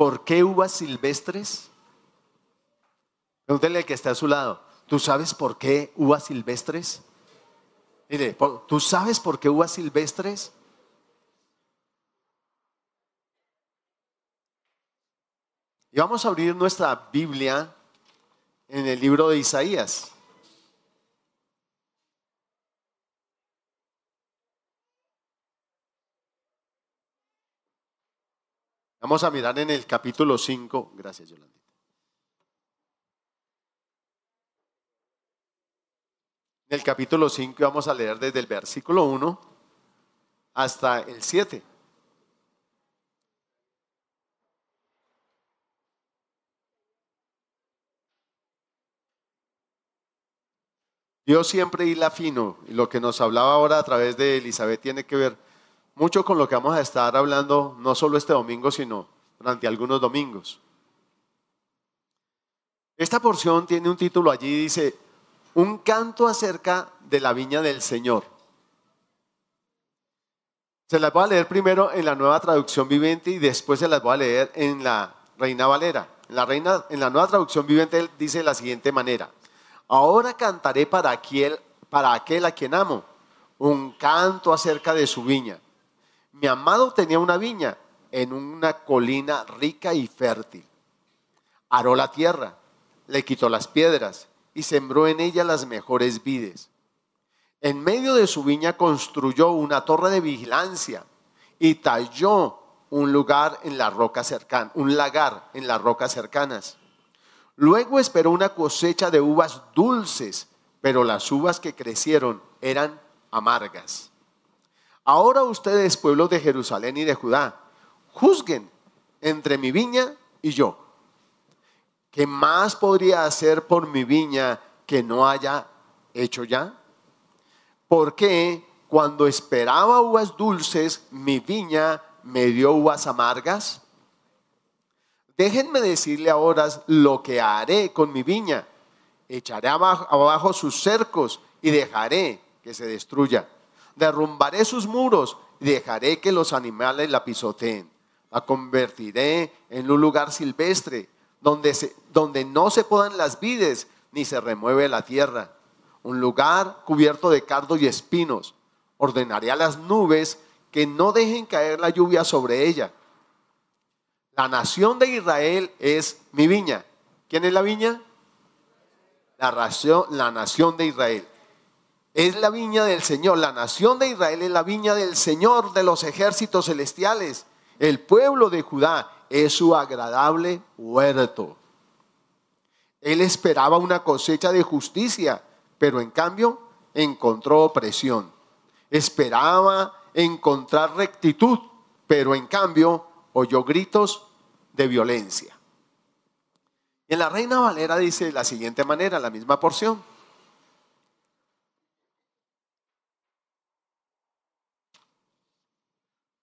¿por qué uvas silvestres? Pregúntele al que está a su lado, ¿tú sabes por qué uvas silvestres? Mire, ¿tú sabes por qué uvas silvestres? Y vamos a abrir nuestra Biblia en el libro de Isaías. Vamos a mirar en el capítulo 5. Gracias, Yolanda. En el capítulo 5 vamos a leer desde el versículo 1 hasta el 7. Dios siempre hila fino y lo que nos hablaba ahora a través de Elizabeth tiene que ver mucho con lo que vamos a estar hablando no solo este domingo, sino durante algunos domingos. Esta porción tiene un título allí, dice, un canto acerca de la viña del Señor. Se las voy a leer primero en la nueva traducción viviente y después se las voy a leer en la Reina Valera. La, reina, en la nueva traducción viviente dice de la siguiente manera. Ahora cantaré para aquel, para aquel a quien amo, un canto acerca de su viña. Mi amado tenía una viña en una colina rica y fértil. Aró la tierra, le quitó las piedras y sembró en ella las mejores vides. En medio de su viña construyó una torre de vigilancia y talló un lugar en la roca cercana, un lagar en las rocas cercanas. Luego esperó una cosecha de uvas dulces, pero las uvas que crecieron eran amargas. Ahora ustedes, pueblos de Jerusalén y de Judá, juzguen entre mi viña y yo. ¿Qué más podría hacer por mi viña que no haya hecho ya? Porque cuando esperaba uvas dulces, mi viña me dio uvas amargas? Déjenme decirle ahora lo que haré con mi viña. Echaré abajo, sus cercos y dejaré que se destruya. Derrumbaré sus muros y dejaré que los animales la pisoteen. La convertiré en un lugar silvestre donde, donde no se podan las vides ni se remueve la tierra. Un lugar cubierto de cardo y espinos. Ordenaré a las nubes que no dejen caer la lluvia sobre ella la nación de Israel es mi viña. ¿Quién es la viña? La, la nación de Israel. Es la viña del Señor. La nación de Israel es la viña del Señor de los ejércitos celestiales. El pueblo de Judá es su agradable huerto. Él esperaba una cosecha de justicia, pero en cambio encontró opresión. Esperaba encontrar rectitud, pero en cambio oyó gritos de violencia. en la Reina Valera dice de la siguiente manera, la misma porción.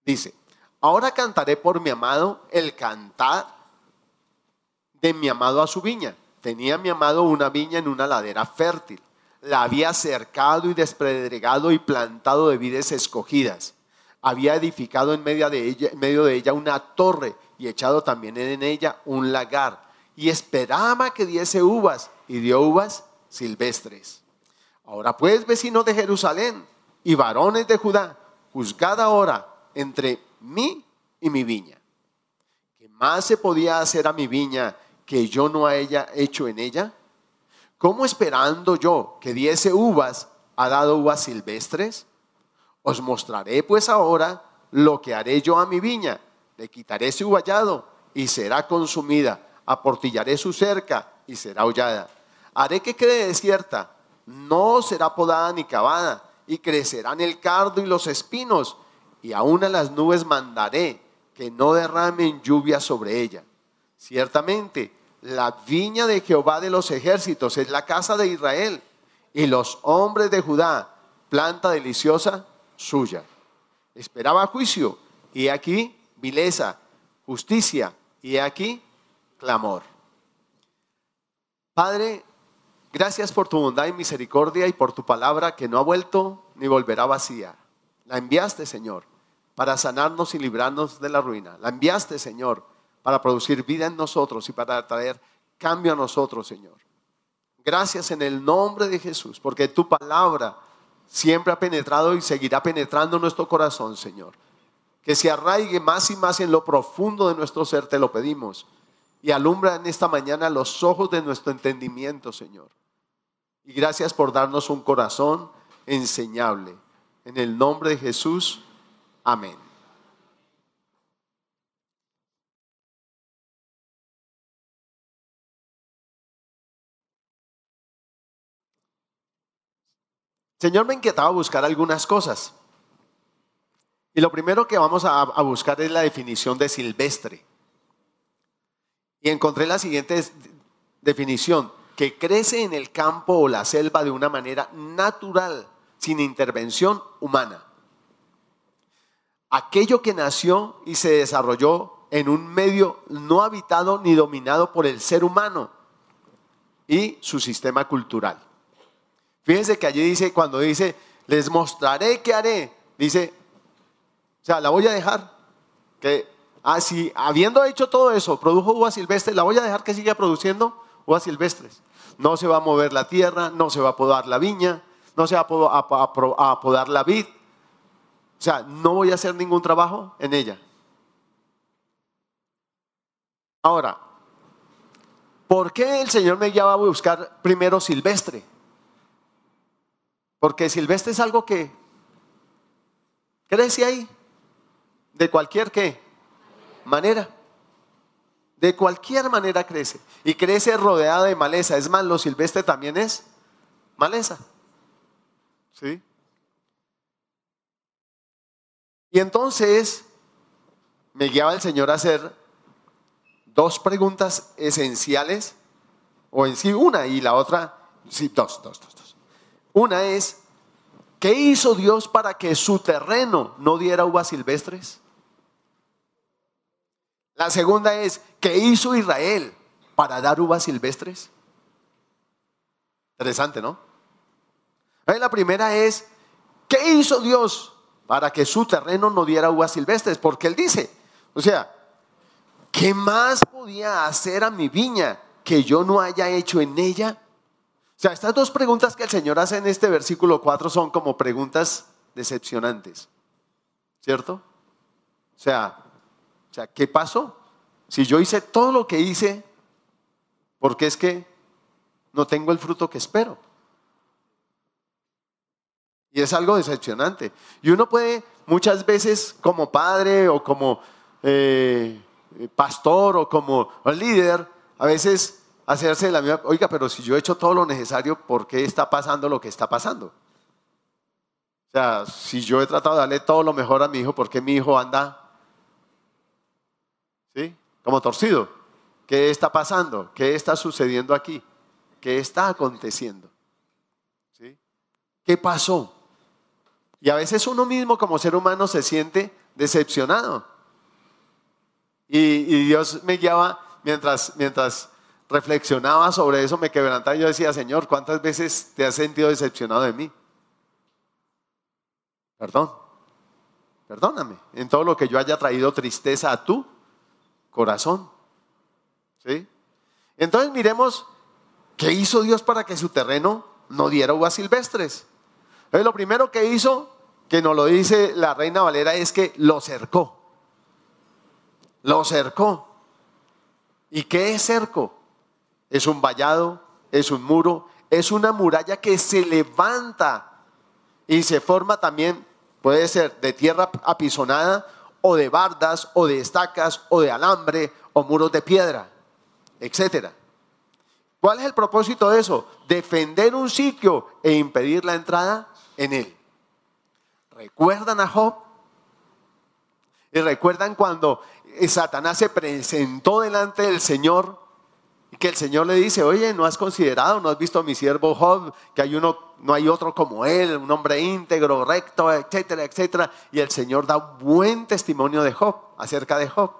Dice, ahora cantaré por mi amado el cantar de mi amado a su viña. Tenía mi amado una viña en una ladera fértil. La había cercado y despredregado y plantado de vides escogidas. Había edificado en medio de ella, en medio de ella una torre y echado también en ella un lagar, y esperaba que diese uvas, y dio uvas silvestres. Ahora pues, vecinos de Jerusalén y varones de Judá, juzgad ahora entre mí y mi viña. ¿Qué más se podía hacer a mi viña que yo no haya hecho en ella? ¿Cómo esperando yo que diese uvas, ha dado uvas silvestres? Os mostraré pues ahora lo que haré yo a mi viña le quitaré su vallado y será consumida, aportillaré su cerca y será hollada. Haré que quede desierta, no será podada ni cavada, y crecerán el cardo y los espinos, y aún a las nubes mandaré que no derramen lluvia sobre ella. Ciertamente, la viña de Jehová de los ejércitos es la casa de Israel, y los hombres de Judá, planta deliciosa suya. Esperaba juicio, y aquí vileza, justicia y aquí clamor. Padre, gracias por tu bondad y misericordia y por tu palabra que no ha vuelto ni volverá vacía. La enviaste, Señor, para sanarnos y librarnos de la ruina. La enviaste, Señor, para producir vida en nosotros y para traer cambio a nosotros, Señor. Gracias en el nombre de Jesús, porque tu palabra siempre ha penetrado y seguirá penetrando nuestro corazón, Señor. Que se arraigue más y más en lo profundo de nuestro ser, te lo pedimos. Y alumbra en esta mañana los ojos de nuestro entendimiento, Señor. Y gracias por darnos un corazón enseñable. En el nombre de Jesús, amén. Señor me inquietaba buscar algunas cosas. Y lo primero que vamos a, buscar es la definición de silvestre. Y encontré la siguiente definición, que crece en el campo o la selva de una manera natural, sin intervención humana. Aquello que nació y se desarrolló en un medio no habitado ni dominado por el ser humano y su sistema cultural. Fíjense que allí dice, cuando dice, les mostraré qué haré, dice, o sea, la voy a dejar, que así, ah, habiendo hecho todo eso, produjo uvas silvestres, la voy a dejar que siga produciendo uvas silvestres. No se va a mover la tierra, no se va a podar la viña, no se va a podar la vid. O sea, no voy a hacer ningún trabajo en ella. Ahora, ¿por qué el Señor me lleva a buscar primero silvestre? Porque silvestre es algo que crece ahí, de cualquier qué manera. De cualquier manera crece. Y crece rodeado de maleza. Es más, lo silvestre también es maleza. ¿Sí? Y entonces me guiaba el Señor a hacer dos preguntas esenciales, o en sí una y la otra, sí, dos, dos, dos. dos. Una es, ¿qué hizo Dios para que su terreno no diera uvas silvestres? La segunda es, ¿qué hizo Israel para dar uvas silvestres? Interesante, ¿no? La primera es, ¿qué hizo Dios para que su terreno no diera uvas silvestres? Porque Él dice, o sea, ¿qué más podía hacer a mi viña que yo no haya hecho en ella? O sea, estas dos preguntas que el Señor hace en este versículo 4 son como preguntas decepcionantes. ¿Cierto? O sea, o sea, ¿qué pasó? Si yo hice todo lo que hice, ¿por qué es que no tengo el fruto que espero? Y es algo decepcionante. Y uno puede muchas veces como padre o como eh, pastor o como líder, a veces hacerse la misma, oiga, pero si yo he hecho todo lo necesario, ¿por qué está pasando lo que está pasando? O sea, si yo he tratado de darle todo lo mejor a mi hijo, ¿por qué mi hijo anda, ¿sí? Como torcido. ¿Qué está pasando? ¿Qué está sucediendo aquí? ¿Qué está aconteciendo? ¿Sí? ¿Qué pasó? Y a veces uno mismo como ser humano se siente decepcionado. Y, Dios me guiaba mientras, mientras reflexionaba sobre eso, me quebrantaba y yo decía, Señor, ¿cuántas veces te has sentido decepcionado de mí? Perdón, perdóname en todo lo que yo haya traído tristeza a tu corazón. ¿Sí? Entonces miremos qué hizo Dios para que su terreno no diera uvas silvestres. Lo primero que hizo, que nos lo dice la reina Valera, es que lo cercó. Lo cercó. ¿Y qué es cerco? Es un vallado, es un muro, es una muralla que se levanta y se forma también, puede ser de tierra apisonada o de bardas o de estacas o de alambre o muros de piedra, etcétera. ¿Cuál es el propósito de eso? Defender un sitio e impedir la entrada en él. ¿Recuerdan a Job? Y recuerdan cuando Satanás se presentó delante del Señor y que el Señor le dice, oye, ¿no has considerado, no has visto a mi siervo Job, que hay uno, no hay otro como él, un hombre íntegro, recto, etcétera, etcétera? Y el Señor da buen testimonio de Job, acerca de Job,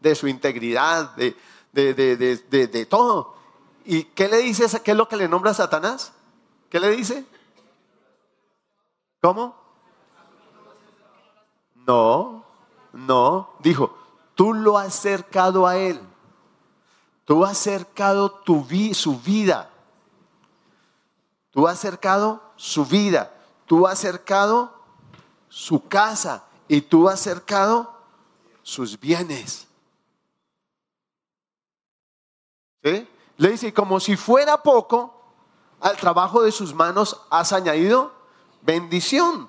de su integridad, de, de, de, de todo. ¿Y qué le dice, qué es lo que le nombra a Satanás? ¿Qué le dice? ¿Cómo? No, no, dijo, Tú lo has cercado a Él. Tú has cercado tu su vida. Tú has cercado su vida. Tú has cercado su casa. Y tú has cercado sus bienes. ¿Sí? Le dice, como si fuera poco, al trabajo de sus manos has añadido bendición.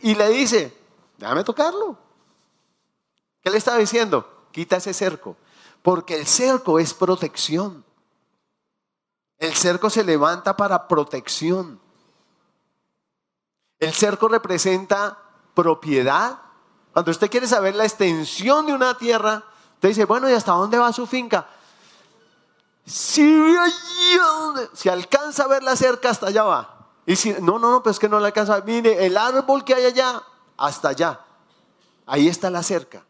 y le dice, déjame tocarlo. ¿Qué le está diciendo? Quita ese cerco. Porque el cerco es protección. El cerco se levanta para protección. El cerco representa propiedad. Cuando usted quiere saber la extensión de una tierra, usted dice, bueno, ¿y hasta dónde va su finca? Si, si alcanza a ver la cerca, hasta allá va. Y si, no, no, no, pues que no le alcanza. Mire, el árbol que hay allá, hasta allá. Ahí está la cerca.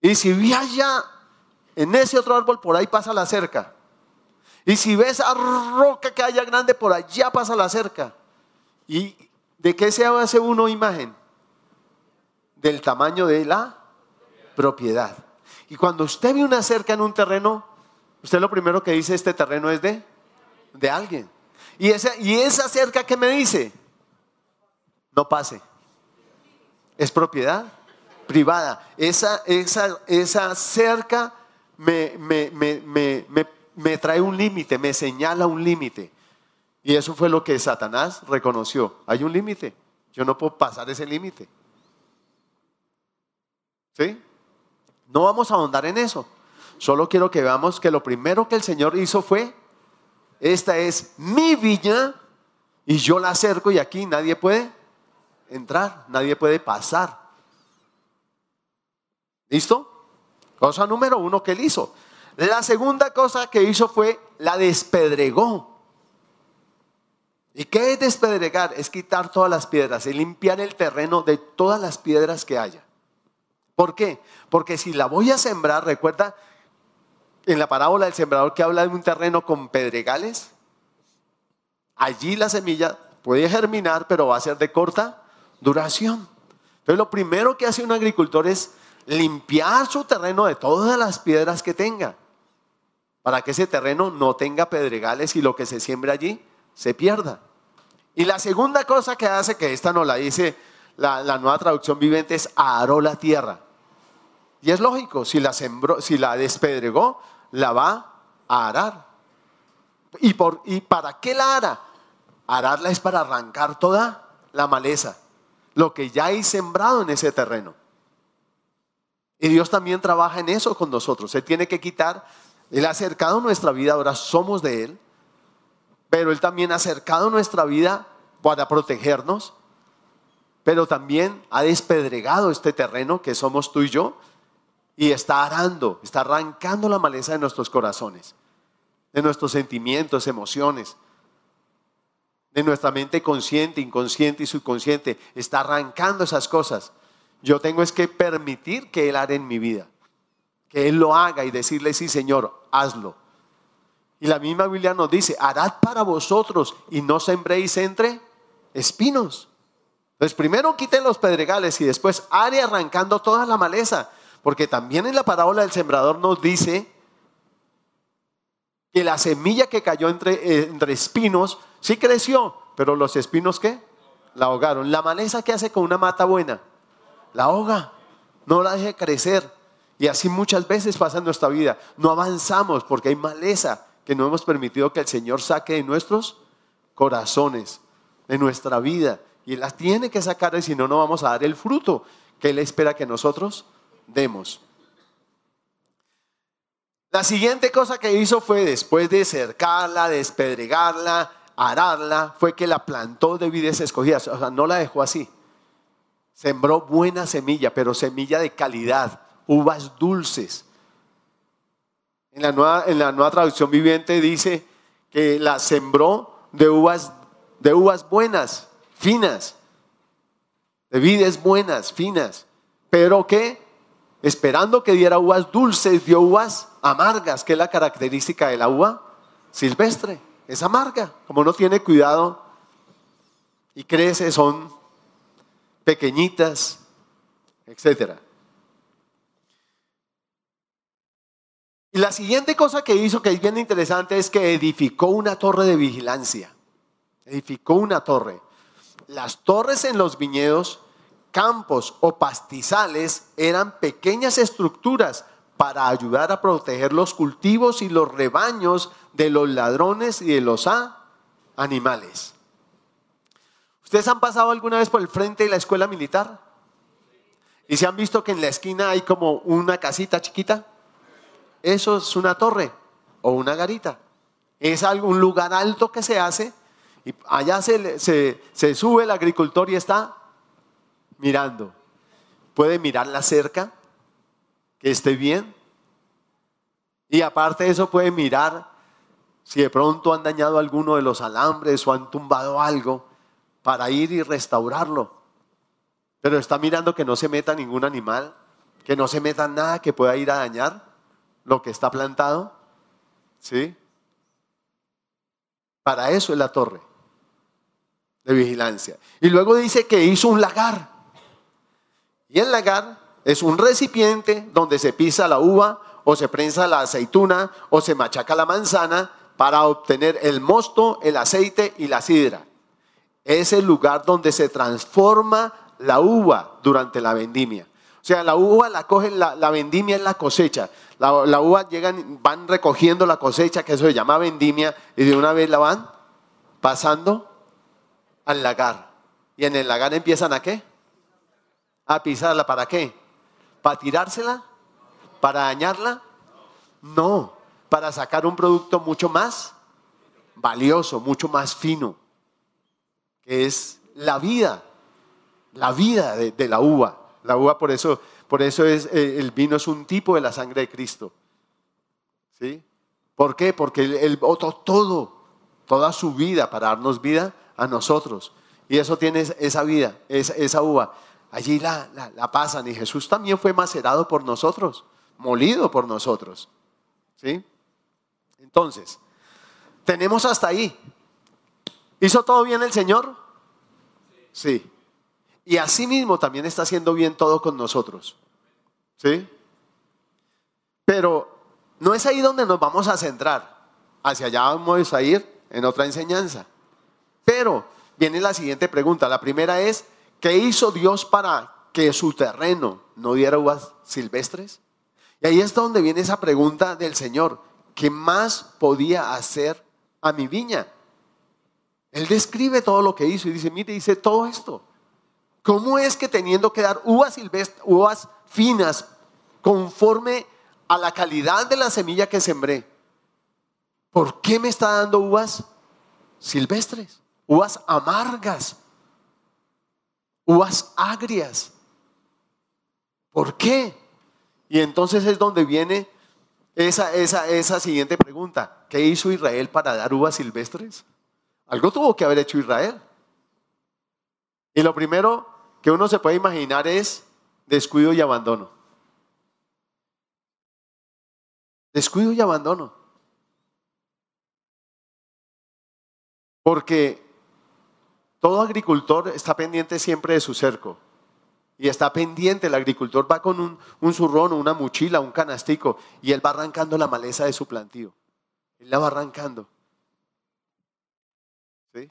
Y si ve allá, en ese otro árbol, por ahí pasa la cerca. Y si ves a roca que haya grande, por allá pasa la cerca. ¿Y de qué se hace uno imagen? Del tamaño de la propiedad. Y cuando usted ve una cerca en un terreno, usted lo primero que dice, este terreno es de, de alguien. Y esa, y esa cerca que me dice, no pase. Es propiedad privada. Esa, esa, esa cerca me, me, trae un límite, me señala un límite. Y eso fue lo que Satanás reconoció. Hay un límite. Yo no puedo pasar ese límite. ¿Sí? No vamos a ahondar en eso. Solo quiero que veamos que lo primero que el Señor hizo fue, esta es mi viña y yo la acerco y aquí nadie puede entrar, nadie puede pasar. ¿Listo? Cosa número uno que él hizo. La segunda cosa que hizo fue la despedregó. ¿Y qué es despedregar? Es quitar todas las piedras, y limpiar el terreno de todas las piedras que haya. ¿Por qué? Porque si la voy a sembrar, recuerda en la parábola del sembrador que habla de un terreno con pedregales, allí la semilla puede germinar, pero va a ser de corta duración. Entonces lo primero que hace un agricultor es limpiar su terreno de todas las piedras que tenga, para que ese terreno no tenga pedregales y lo que se siembre allí se pierda. Y la segunda cosa que hace, que esta no la dice la, nueva traducción viviente, es aró la tierra. Y es lógico, si la, sembró, si la despedregó, la va a arar. ¿Y, por, ¿Y para qué la ara? Ararla es para arrancar toda la maleza, lo que ya hay sembrado en ese terreno. Y Dios también trabaja en eso con nosotros. Él tiene que quitar, Él ha acercado nuestra vida, ahora somos de Él, pero Él también ha acercado nuestra vida para protegernos, pero también ha despedregado este terreno que somos tú y yo y está arando, está arrancando la maleza de nuestros corazones, de nuestros sentimientos, emociones, de nuestra mente consciente, inconsciente y subconsciente. Está arrancando esas cosas yo tengo es que permitir que Él haga en mi vida. Que Él lo haga y decirle, sí Señor, hazlo. Y la misma Biblia nos dice, harad para vosotros y no sembréis entre espinos. Entonces primero quiten los pedregales y después haré arrancando toda la maleza. Porque también en la parábola del sembrador nos dice que la semilla que cayó entre, eh, entre espinos sí creció, pero los espinos ¿qué? La ahogaron. La maleza que hace con una mata buena la ahoga, no la deje crecer. Y así muchas veces pasa en nuestra vida. No avanzamos porque hay maleza que no hemos permitido que el Señor saque de nuestros corazones, de nuestra vida. Y Él las tiene que sacar, y si no, no vamos a dar el fruto que Él espera que nosotros demos. La siguiente cosa que hizo fue, después de cercarla, despedregarla, ararla, fue que la plantó de vides escogidas. O sea, no la dejó así. Sembró buena semilla, pero semilla de calidad, uvas dulces. En la nueva, en la nueva traducción viviente dice que la sembró de uvas, de uvas buenas, finas, de vides buenas, finas, pero que esperando que diera uvas dulces, dio uvas amargas, que es la característica de la uva silvestre. Es amarga, como no tiene cuidado y crece, son pequeñitas, etc. Y la siguiente cosa que hizo, que es bien interesante, es que edificó una torre de vigilancia. Edificó una torre. Las torres en los viñedos campos o pastizales eran pequeñas estructuras para ayudar a proteger los cultivos y los rebaños de los ladrones y de los animales. ¿Ustedes han pasado alguna vez por el frente de la escuela militar? ¿Y se han visto que en la esquina hay como una casita chiquita? Eso es una torre o una garita. Es algún lugar alto que se hace y allá se, se sube el agricultor y está mirando. Puede mirar la cerca, que esté bien. Y aparte de eso puede mirar si de pronto han dañado alguno de los alambres o han tumbado algo para ir y restaurarlo. Pero está mirando que no se meta ningún animal, que no se meta nada que pueda ir a dañar lo que está plantado. ¿Sí? Para eso es la torre de vigilancia. Y luego dice que hizo un lagar. Y el lagar es un recipiente donde se pisa la uva o se prensa la aceituna o se machaca la manzana para obtener el mosto, el aceite y la sidra. Es el lugar donde se transforma la uva durante la vendimia. O sea, la uva la cogen, la, vendimia es la cosecha. La, la, uva llegan, van recogiendo la cosecha, que eso se llama vendimia, y de una vez la van pasando al lagar. Y en el lagar empiezan a qué? A pisarla. ¿Para qué? ¿Para tirársela? ¿Para dañarla? No, para sacar un producto mucho más valioso, mucho más fino, que es la vida, la vida de, la uva. La uva por eso, por eso es, eh, el vino es un tipo de la sangre de Cristo. ¿Sí? ¿Por qué? Porque Él votó todo, toda su vida para darnos vida a nosotros. Y eso tiene esa vida, esa, esa uva. Allí la, la, pasan y Jesús también fue macerado por nosotros, molido por nosotros. ¿Sí? Entonces, tenemos hasta ahí. ¿Hizo todo bien el Señor? Sí. Y así mismo también está haciendo bien todo con nosotros. ¿Sí? Pero no es ahí donde nos vamos a centrar. Hacia allá vamos a ir en otra enseñanza. Pero viene la siguiente pregunta. La primera es, ¿Qué hizo Dios para que su terreno no diera uvas silvestres? Y ahí es donde viene esa pregunta del Señor. ¿Qué más podía hacer a mi viña? Él describe todo lo que hizo y dice, mire, dice todo esto. ¿Cómo es que teniendo que dar uvas silvestres, uvas finas, conforme a la calidad de la semilla que sembré, ¿por qué me está dando uvas silvestres? Uvas amargas uvas agrias. ¿Por qué? Y entonces es donde viene esa, esa, esa siguiente pregunta. ¿Qué hizo Israel para dar uvas silvestres? Algo tuvo que haber hecho Israel. Y lo primero que uno se puede imaginar es descuido y abandono. Descuido y abandono. Porque todo agricultor está pendiente siempre de su cerco. Y está pendiente, el agricultor va con un, un zurrón, una mochila, un canastico, y él va arrancando la maleza de su plantío. Él la va arrancando. ¿Sí?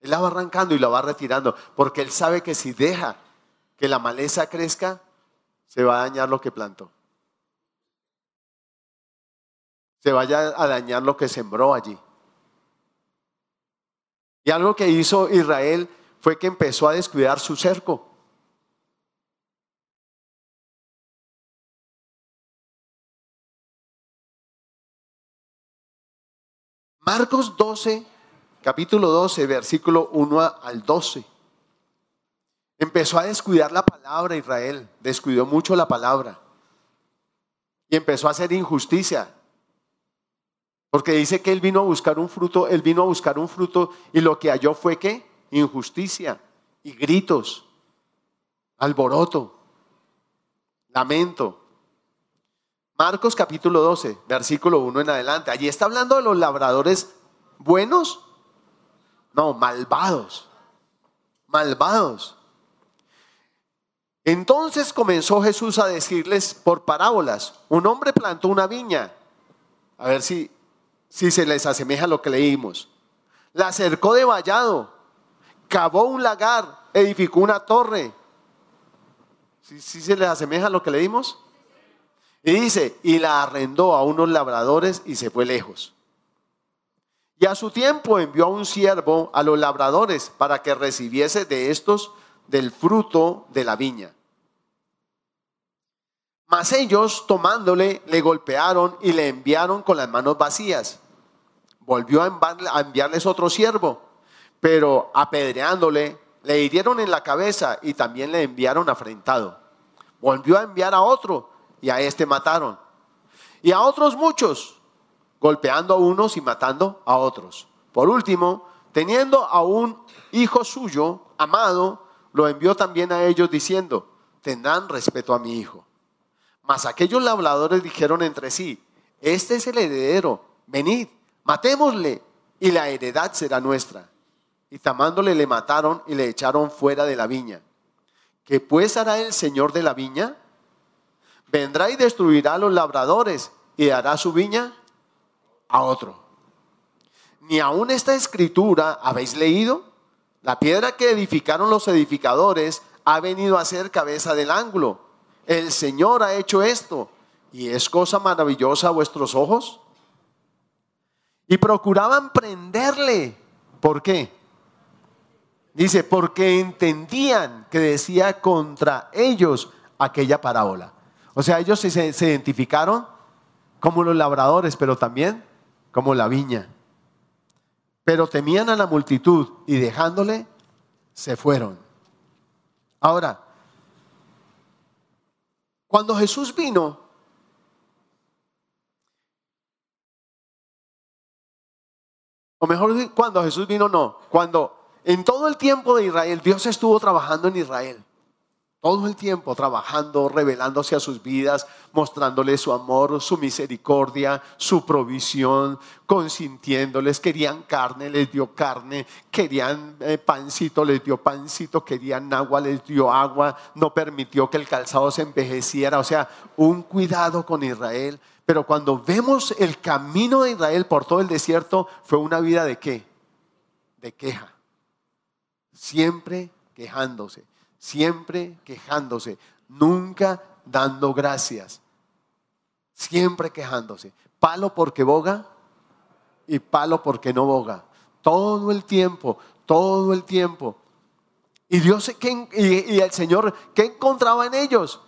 Él la va arrancando y la va retirando, porque él sabe que si deja que la maleza crezca, se va a dañar lo que plantó. Se vaya a dañar lo que sembró allí. Y algo que hizo Israel fue que empezó a descuidar su cerco. Marcos 12, capítulo 12, versículo 1 al 12. Empezó a descuidar la palabra Israel, descuidó mucho la palabra. Y empezó a hacer injusticia, porque dice que él vino a buscar un fruto, él vino a buscar un fruto y lo que halló fue qué? Injusticia y gritos, alboroto, lamento. Marcos capítulo 12, versículo 1 en adelante. Allí está hablando de los labradores buenos, no, malvados, malvados. Entonces comenzó Jesús a decirles por parábolas, un hombre plantó una viña, a ver si, si se les asemeja lo que leímos, la cercó de vallado, cavó un lagar, edificó una torre. ¿Sí, se les asemeja lo que leímos? Y dice, y la arrendó a unos labradores y se fue lejos. Y a su tiempo envió a un siervo a los labradores para que recibiese de estos del fruto de la viña. Mas ellos, tomándole, le golpearon y le enviaron con las manos vacías. Volvió a enviarles otro siervo, pero apedreándole, le hirieron en la cabeza y también le enviaron afrentado. Volvió a enviar a otro y a este mataron. Y a otros muchos, golpeando a unos y matando a otros. Por último, teniendo a un hijo suyo, amado, lo envió también a ellos diciendo, tendrán respeto a mi hijo. Mas aquellos labradores dijeron entre sí, este es el heredero, venid, matémosle y la heredad será nuestra. Y tamándole le mataron y le echaron fuera de la viña. ¿Qué pues hará el Señor de la viña? Vendrá y destruirá a los labradores y dará su viña a otro. Ni aún esta escritura habéis leído. La piedra que edificaron los edificadores ha venido a ser cabeza del ángulo. El Señor ha hecho esto y es cosa maravillosa a vuestros ojos. Y procuraban prenderle. ¿Por qué? Dice, porque entendían que decía contra ellos aquella parábola. O sea, ellos se, se identificaron como los labradores, pero también como la viña. Pero temían a la multitud y dejándole, se fueron. Ahora, cuando Jesús vino, o mejor, cuando Jesús vino, no, cuando en todo el tiempo de Israel, Dios estuvo trabajando en Israel todo el tiempo trabajando, revelándose a sus vidas, mostrándoles su amor, su misericordia, su provisión, consintiéndoles. Querían carne, les dio carne. Querían eh, pancito, les dio pancito. Querían agua, les dio agua. No permitió que el calzado se envejeciera. O sea, un cuidado con Israel. Pero cuando vemos el camino de Israel por todo el desierto, fue una vida de qué? De queja. Siempre quejándose siempre quejándose, nunca dando gracias, siempre quejándose. Palo porque boga y palo porque no boga. Todo el tiempo, todo el tiempo. Y Dios y, el Señor, ¿qué encontraba en ellos?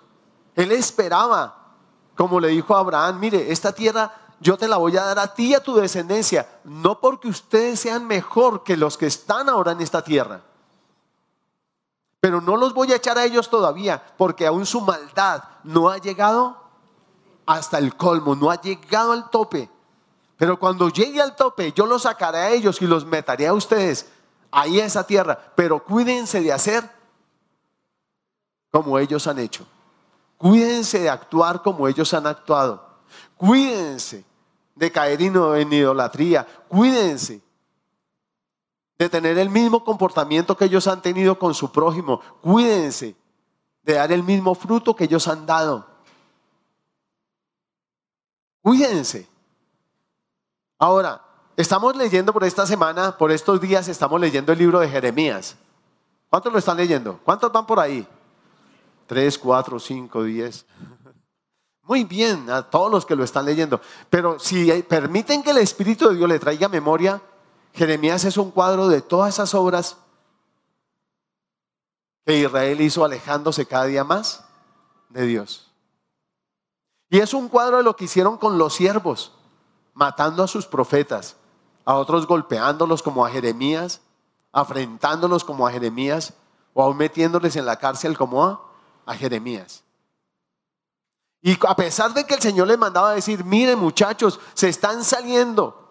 Él esperaba, como le dijo a Abraham, mire, esta tierra yo te la voy a dar a ti y a tu descendencia, no porque ustedes sean mejor que los que están ahora en esta tierra pero no los voy a echar a ellos todavía, porque aún su maldad no ha llegado hasta el colmo, no ha llegado al tope. Pero cuando llegue al tope, yo los sacaré a ellos y los meteré a ustedes ahí a esa tierra. Pero cuídense de hacer como ellos han hecho. Cuídense de actuar como ellos han actuado. Cuídense de caer en idolatría. Cuídense de tener el mismo comportamiento que ellos han tenido con su prójimo. Cuídense de dar el mismo fruto que ellos han dado. Cuídense. Ahora, estamos leyendo por esta semana, por estos días, estamos leyendo el libro de Jeremías. ¿Cuántos lo están leyendo? ¿Cuántos van por ahí? Tres, cuatro, cinco, diez. Muy bien, a todos los que lo están leyendo. Pero si permiten que el Espíritu de Dios le traiga memoria, Jeremías es un cuadro de todas esas obras que Israel hizo alejándose cada día más de Dios. Y es un cuadro de lo que hicieron con los siervos, matando a sus profetas, a otros golpeándolos como a Jeremías, afrentándolos como a Jeremías, o aún metiéndoles en la cárcel como a, a Jeremías. Y a pesar de que el Señor les mandaba decir, miren muchachos, se están saliendo,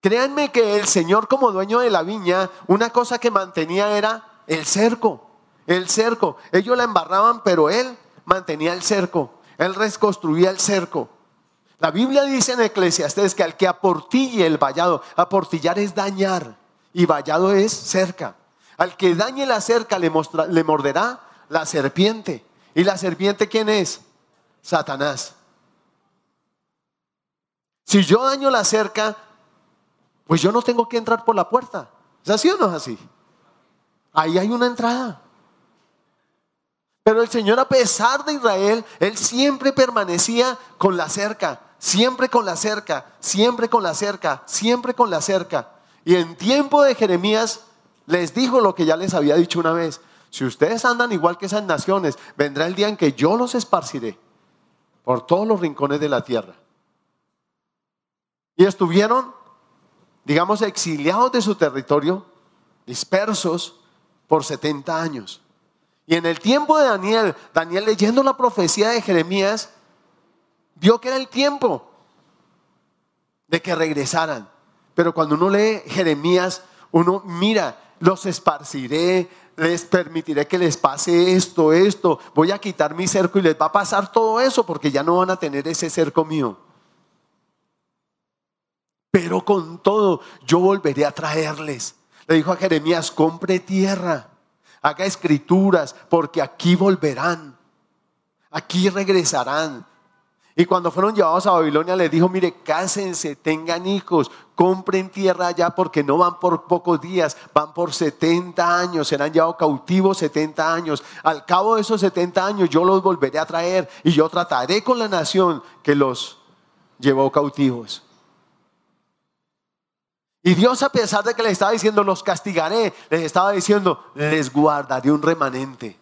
Créanme que el Señor como dueño de la viña, una cosa que mantenía era el cerco, el cerco. Ellos la embarraban, pero Él mantenía el cerco, Él reconstruía el cerco. La Biblia dice en Eclesiastes que al que aportille el vallado, aportillar es dañar y vallado es cerca. Al que dañe la cerca le, le morderá la serpiente. ¿Y la serpiente quién es? Satanás. Si yo daño la cerca, pues yo no tengo que entrar por la puerta. ¿Es así o no es así? Ahí hay una entrada. Pero el Señor, a pesar de Israel, Él siempre permanecía con la cerca, siempre con la cerca, siempre con la cerca, siempre con la cerca. Y en tiempo de Jeremías les dijo lo que ya les había dicho una vez. Si ustedes andan igual que esas naciones, vendrá el día en que yo los esparciré por todos los rincones de la tierra. Y estuvieron, digamos, exiliados de su territorio, dispersos por 70 años. Y en el tiempo de Daniel, Daniel leyendo la profecía de Jeremías, vio que era el tiempo de que regresaran. Pero cuando uno lee Jeremías, uno mira, los esparciré, les permitiré que les pase esto, esto, voy a quitar mi cerco y les va a pasar todo eso porque ya no van a tener ese cerco mío. Pero con todo, yo volveré a traerles. Le dijo a Jeremías, compre tierra, haga escrituras, porque aquí volverán, aquí regresarán. Y cuando fueron llevados a Babilonia les dijo, mire, cásense, tengan hijos, compren tierra allá porque no van por pocos días, van por 70 años, serán llevados cautivos 70 años. Al cabo de esos 70 años yo los volveré a traer y yo trataré con la nación que los llevó cautivos. Y Dios a pesar de que les estaba diciendo, los castigaré, les estaba diciendo, les guardaré un remanente.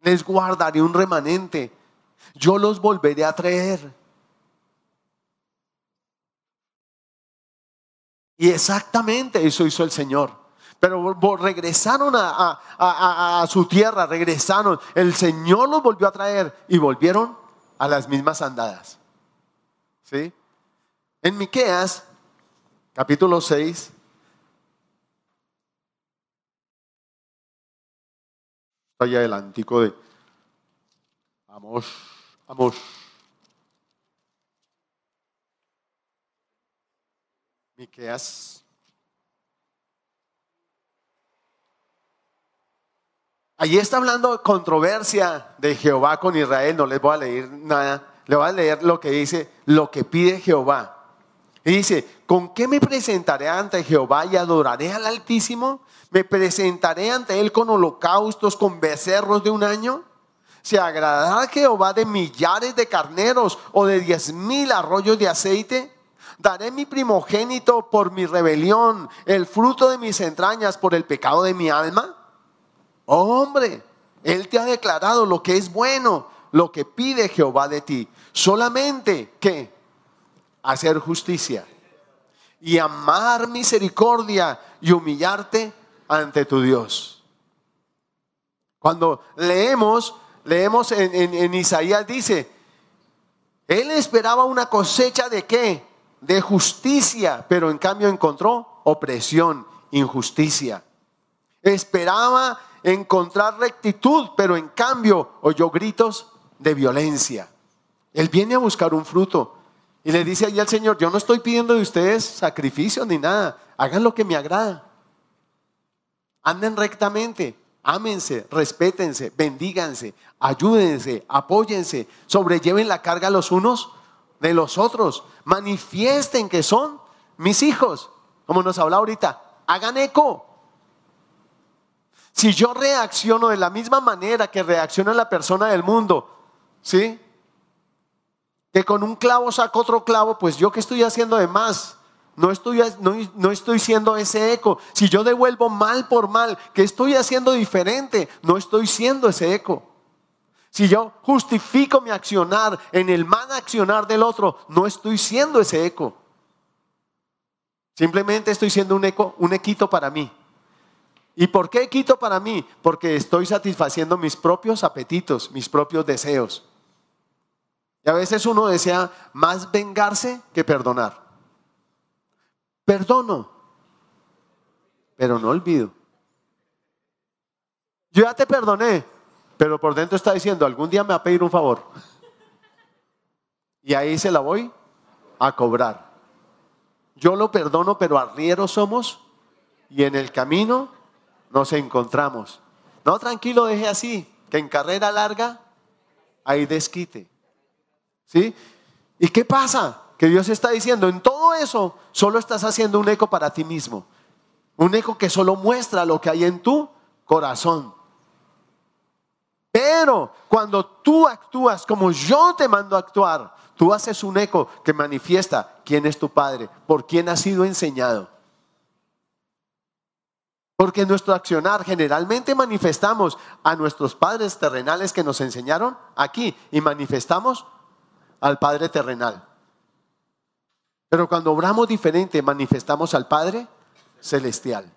Les guardaré un remanente yo los volveré a traer. Y exactamente eso hizo el Señor. Pero regresaron a, su tierra, regresaron. El Señor los volvió a traer y volvieron a las mismas andadas. ¿Sí? En Miqueas, capítulo 6, está allá adelantico de Vamos. Vamos. Miqueas. Allí está hablando de controversia de Jehová con Israel. No les voy a leer nada. Le voy a leer lo que dice, lo que pide Jehová. Y dice, ¿con qué me presentaré ante Jehová y adoraré al Altísimo? ¿Me presentaré ante Él con holocaustos, con becerros de un año? ¿Se agradará Jehová de millares de carneros o de diez mil arroyos de aceite? ¿Daré mi primogénito por mi rebelión, el fruto de mis entrañas por el pecado de mi alma? Hombre, Él te ha declarado lo que es bueno, lo que pide Jehová de ti. Solamente que hacer justicia y amar misericordia y humillarte ante tu Dios. Cuando leemos leemos en, Isaías, dice, él esperaba una cosecha de qué? De justicia, pero en cambio encontró opresión, injusticia. Esperaba encontrar rectitud, pero en cambio oyó gritos de violencia. Él viene a buscar un fruto y le dice ahí al Señor, yo no estoy pidiendo de ustedes sacrificio ni nada, hagan lo que me agrada. Anden rectamente, Ámense, respétense, bendíganse, ayúdense, apóyense, sobrelleven la carga los unos de los otros, manifiesten que son mis hijos, como nos habla ahorita, hagan eco. Si yo reacciono de la misma manera que reacciona la persona del mundo, ¿sí? Que con un clavo saco otro clavo, pues yo qué estoy haciendo de más? No estoy, no, estoy siendo ese eco. Si yo devuelvo mal por mal, que estoy haciendo diferente? No estoy siendo ese eco. Si yo justifico mi accionar en el mal accionar del otro, no estoy siendo ese eco. Simplemente estoy siendo un eco, un equito para mí. ¿Y por qué equito para mí? Porque estoy satisfaciendo mis propios apetitos, mis propios deseos. Y a veces uno desea más vengarse que perdonar. Perdono, pero no olvido. Yo ya te perdoné, pero por dentro está diciendo, algún día me va a pedir un favor. Y ahí se la voy a cobrar. Yo lo perdono, pero arrieros somos y en el camino nos encontramos. No, tranquilo, deje así, que en carrera larga hay desquite. ¿Sí? ¿Y qué pasa? Que Dios está diciendo, en todo eso solo estás haciendo un eco para ti mismo. Un eco que solo muestra lo que hay en tu corazón. Pero cuando tú actúas como yo te mando a actuar, tú haces un eco que manifiesta quién es tu Padre, por quién has sido enseñado. Porque en nuestro accionar generalmente manifestamos a nuestros padres terrenales que nos enseñaron aquí y manifestamos al Padre terrenal. Pero cuando obramos diferente, manifestamos al Padre celestial.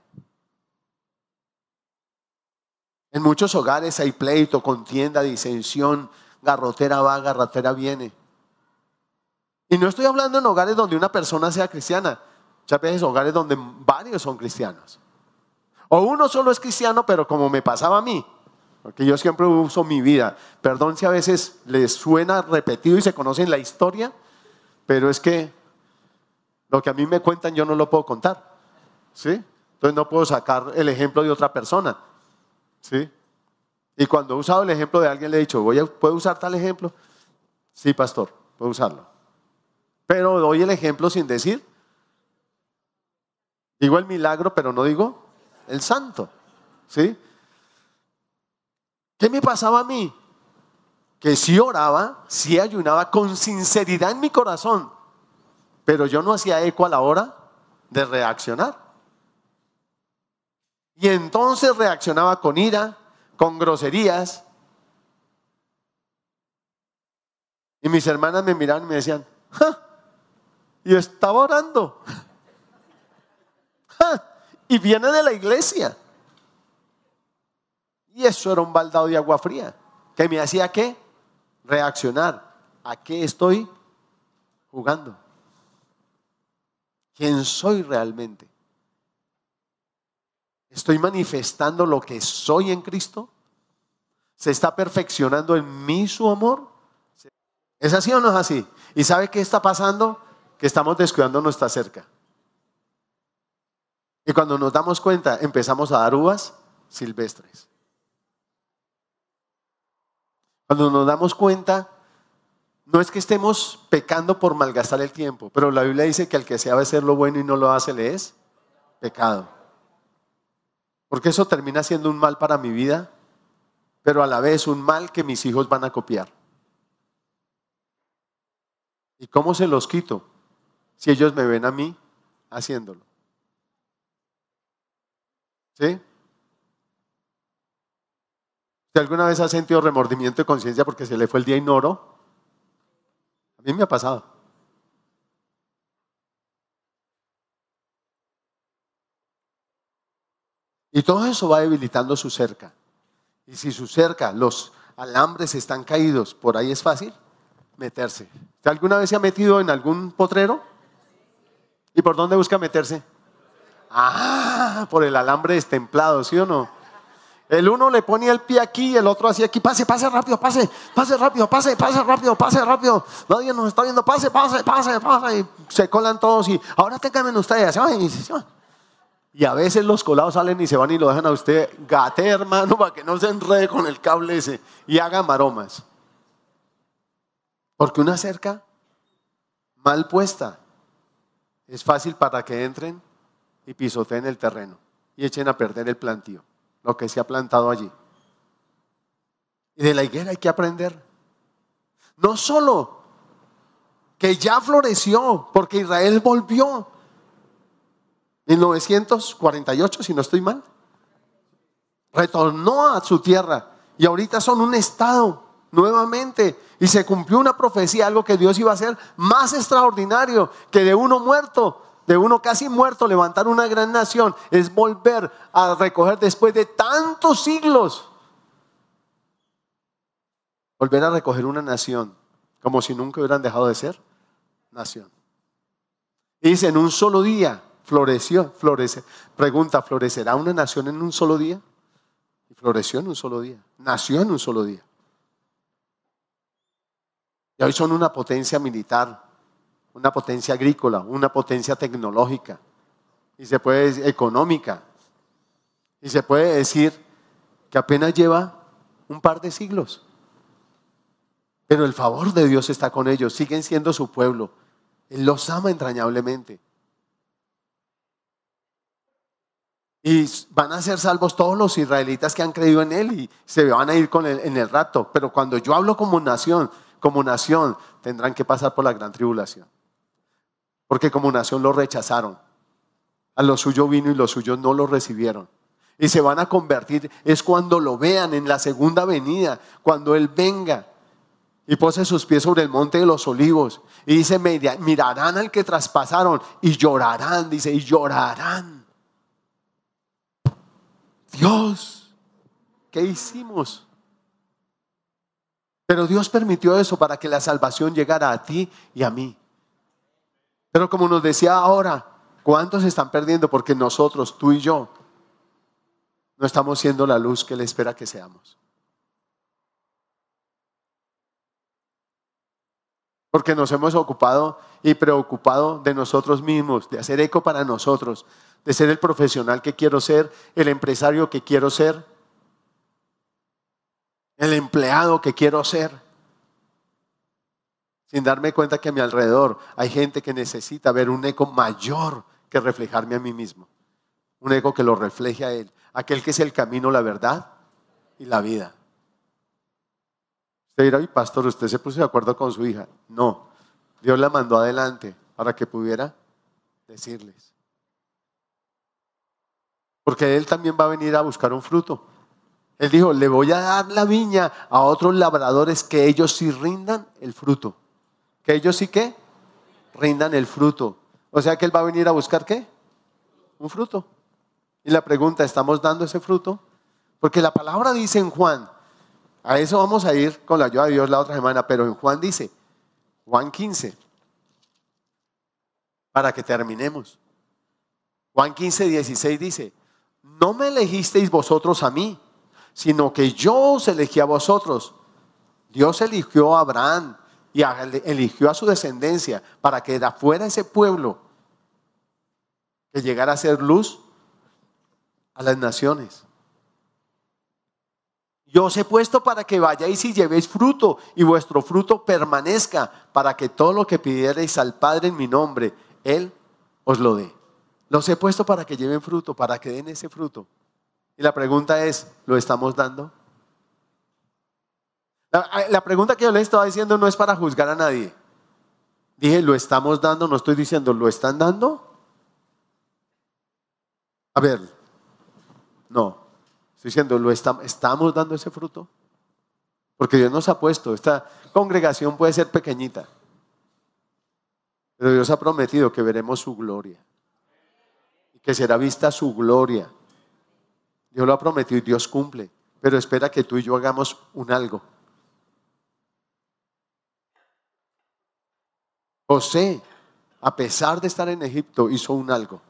En muchos hogares hay pleito, contienda, disensión, garrotera va, garrotera viene. Y no estoy hablando en hogares donde una persona sea cristiana, muchas veces hogares donde varios son cristianos. O uno solo es cristiano, pero como me pasaba a mí, porque yo siempre uso mi vida. Perdón si a veces les suena repetido y se conocen la historia, pero es que lo que a mí me cuentan yo no lo puedo contar. ¿Sí? Entonces no puedo sacar el ejemplo de otra persona. ¿Sí? Y cuando he usado el ejemplo de alguien le he dicho, ¿Voy a, ¿puedo usar tal ejemplo? Sí, pastor, puedo usarlo. Pero doy el ejemplo sin decir. Digo el milagro, pero no digo el santo. ¿Sí? ¿Qué me pasaba a mí? Que si oraba, si ayunaba con sinceridad en mi corazón, pero yo no hacía eco a la hora de reaccionar. Y entonces reaccionaba con ira, con groserías. Y mis hermanas me miraban y me decían, y estaba orando y viene de la iglesia. Y eso era un baldado de agua fría, que me hacía qué? Reaccionar. ¿A qué estoy jugando? ¿Quién soy realmente? ¿Estoy manifestando lo que soy en Cristo? ¿Se está perfeccionando en mí su amor? ¿Es así o no es así? ¿Y sabe qué está pasando? Que estamos descuidando nuestra cerca. Y cuando nos damos cuenta, empezamos a dar uvas silvestres. Cuando nos damos cuenta, no es que estemos pecando por malgastar el tiempo, pero la Biblia dice que al que sabe hacer lo bueno y no lo hace le es pecado. Porque eso termina siendo un mal para mi vida, pero a la vez un mal que mis hijos van a copiar. ¿Y cómo se los quito si ellos me ven a mí haciéndolo? ¿Sí? ¿Usted alguna vez ha sentido remordimiento de conciencia porque se le fue el día y no A mí me ha pasado. Y todo eso va debilitando su cerca. Y si su cerca, los alambres están caídos, por ahí es fácil meterse. ¿Usted alguna vez se ha metido en algún potrero? ¿Y por dónde busca meterse? Ah, por el alambre destemplado, ¿sí o no? El uno le ponía el pie aquí, el otro hacía aquí, pase, pase rápido, pase, pase rápido, pase, pase rápido, pase rápido. Nadie nos está viendo, pase, pase, pase, pase. Y se colan todos y ahora tengan ustedes. Y a veces los colados salen y se van y lo dejan a usted gate, hermano, para que no se enrede con el cable ese y haga maromas. Porque una cerca mal puesta es fácil para que entren y pisoteen el terreno y echen a perder el plantío, lo que se ha plantado allí. Y de la higuera hay que aprender. No solo que ya floreció, porque Israel volvió en 1948, si no estoy mal. Retornó a su tierra y ahorita son un estado nuevamente y se cumplió una profecía, algo que Dios iba a hacer más extraordinario que de uno muerto de uno casi muerto, levantar una gran nación, es volver a recoger después de tantos siglos. Volver a recoger una nación, como si nunca hubieran dejado de ser nación. Y dice, en un solo día floreció, florece. Pregunta, ¿florecerá una nación en un solo día? Y floreció en un solo día, nació en un solo día. Y hoy son una potencia militar, una potencia agrícola, una potencia tecnológica. y se puede decir económica, y se puede decir que apenas lleva un par de siglos. Pero el favor de Dios está con ellos, siguen siendo su pueblo. Él los ama entrañablemente. Y van a ser salvos todos los israelitas que han creído en Él y se van a ir con él en el rato. Pero cuando yo hablo como nación, como nación, tendrán que pasar por la gran tribulación. Porque como nación lo rechazaron. A lo suyo vino y los suyos no lo recibieron. Y se van a convertir, es cuando lo vean en la segunda venida, cuando Él venga y pose sus pies sobre el monte de los olivos. Y dice, mirarán al que traspasaron y llorarán, dice, y llorarán. Dios, ¿qué hicimos? Pero Dios permitió eso para que la salvación llegara a ti y a mí. Pero como nos decía ahora, ¿cuántos están perdiendo? Porque nosotros, tú y yo, no estamos siendo la luz que Él espera que seamos. Porque nos hemos ocupado y preocupado de nosotros mismos, de hacer eco para nosotros, de ser el profesional que quiero ser, el empresario que quiero ser, el empleado que quiero ser. Sin darme cuenta que a mi alrededor hay gente que necesita ver un eco mayor que reflejarme a mí mismo. Un eco que lo refleje a Él. Aquel que es el camino, la verdad y la vida. Usted dirá, mi pastor, usted se puso de acuerdo con su hija. No, Dios la mandó adelante para que pudiera decirles. Porque Él también va a venir a buscar un fruto. Él dijo, le voy a dar la viña a otros labradores que ellos sí rindan el fruto. Que ellos sí que rindan el fruto. O sea que Él va a venir a buscar qué? Un fruto. Y la pregunta, ¿estamos dando ese fruto? Porque la palabra dice en Juan, a eso vamos a ir con la ayuda de Dios la otra semana, pero en Juan dice, Juan 15, para que terminemos. Juan 15, 16 dice, no me elegisteis vosotros a mí, sino que yo os elegí a vosotros. Dios eligió a Abraham y eligió a su descendencia para que era fuera ese pueblo que llegara a ser luz a las naciones. Yo os he puesto para que vayáis y llevéis fruto y vuestro fruto permanezca, para que todo lo que pidierais al Padre en mi nombre, Él os lo dé. Los he puesto para que lleven fruto, para que den ese fruto. Y la pregunta es, ¿lo estamos dando? La, pregunta que yo le estaba diciendo no es para juzgar a nadie. Dije, ¿lo estamos dando? No estoy diciendo, ¿lo están dando? A ver, no. Estoy diciendo, ¿lo estamos dando ese fruto? Porque Dios nos ha puesto, esta congregación puede ser pequeñita, pero Dios ha prometido que veremos su gloria que será vista su gloria. Dios lo ha prometido y Dios cumple, pero espera que tú y yo hagamos un algo. José, a pesar de estar en Egipto, hizo un algo.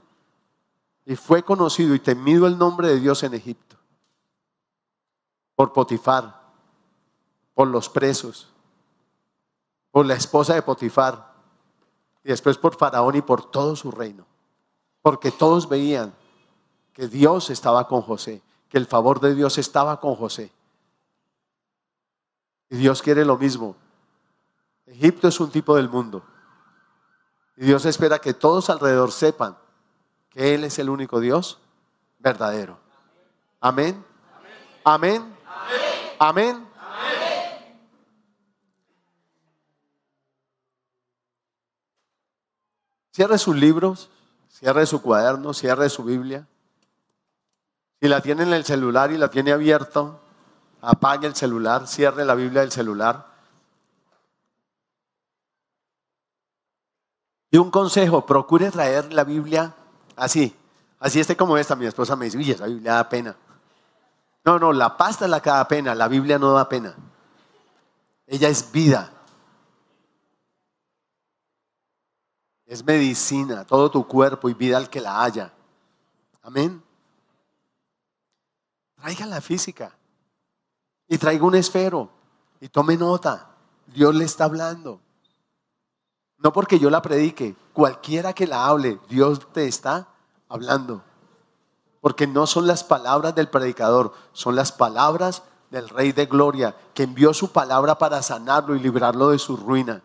Y fue conocido y temido el nombre de Dios en Egipto. Por Potifar, por los presos, por la esposa de Potifar, y después por Faraón y por todo su reino. Porque todos veían que Dios estaba con José, que el favor de Dios estaba con José. Y Dios quiere lo mismo. Egipto es un tipo del mundo. Y Dios espera que todos alrededor sepan que Él es el único Dios verdadero. Amén. Amén. Amén. Cierre sus libros. Cierre su cuaderno, cierre su Biblia. Si la tiene en el celular y la tiene abierto, apague el celular, cierre la Biblia del celular. Y un consejo, procure traer la Biblia así, así esté como esta. Mi esposa me dice, oye, esa Biblia da pena. No, no, la pasta es la que da pena, la Biblia no da pena. Ella es vida. Es medicina, todo tu cuerpo y vida al que la haya. Amén. Traiga la física y traiga un esfero y tome nota. Dios le está hablando. No porque yo la predique, cualquiera que la hable, Dios te está hablando. Porque no son las palabras del predicador, son las palabras del Rey de Gloria, que envió su palabra para sanarlo y librarlo de su ruina.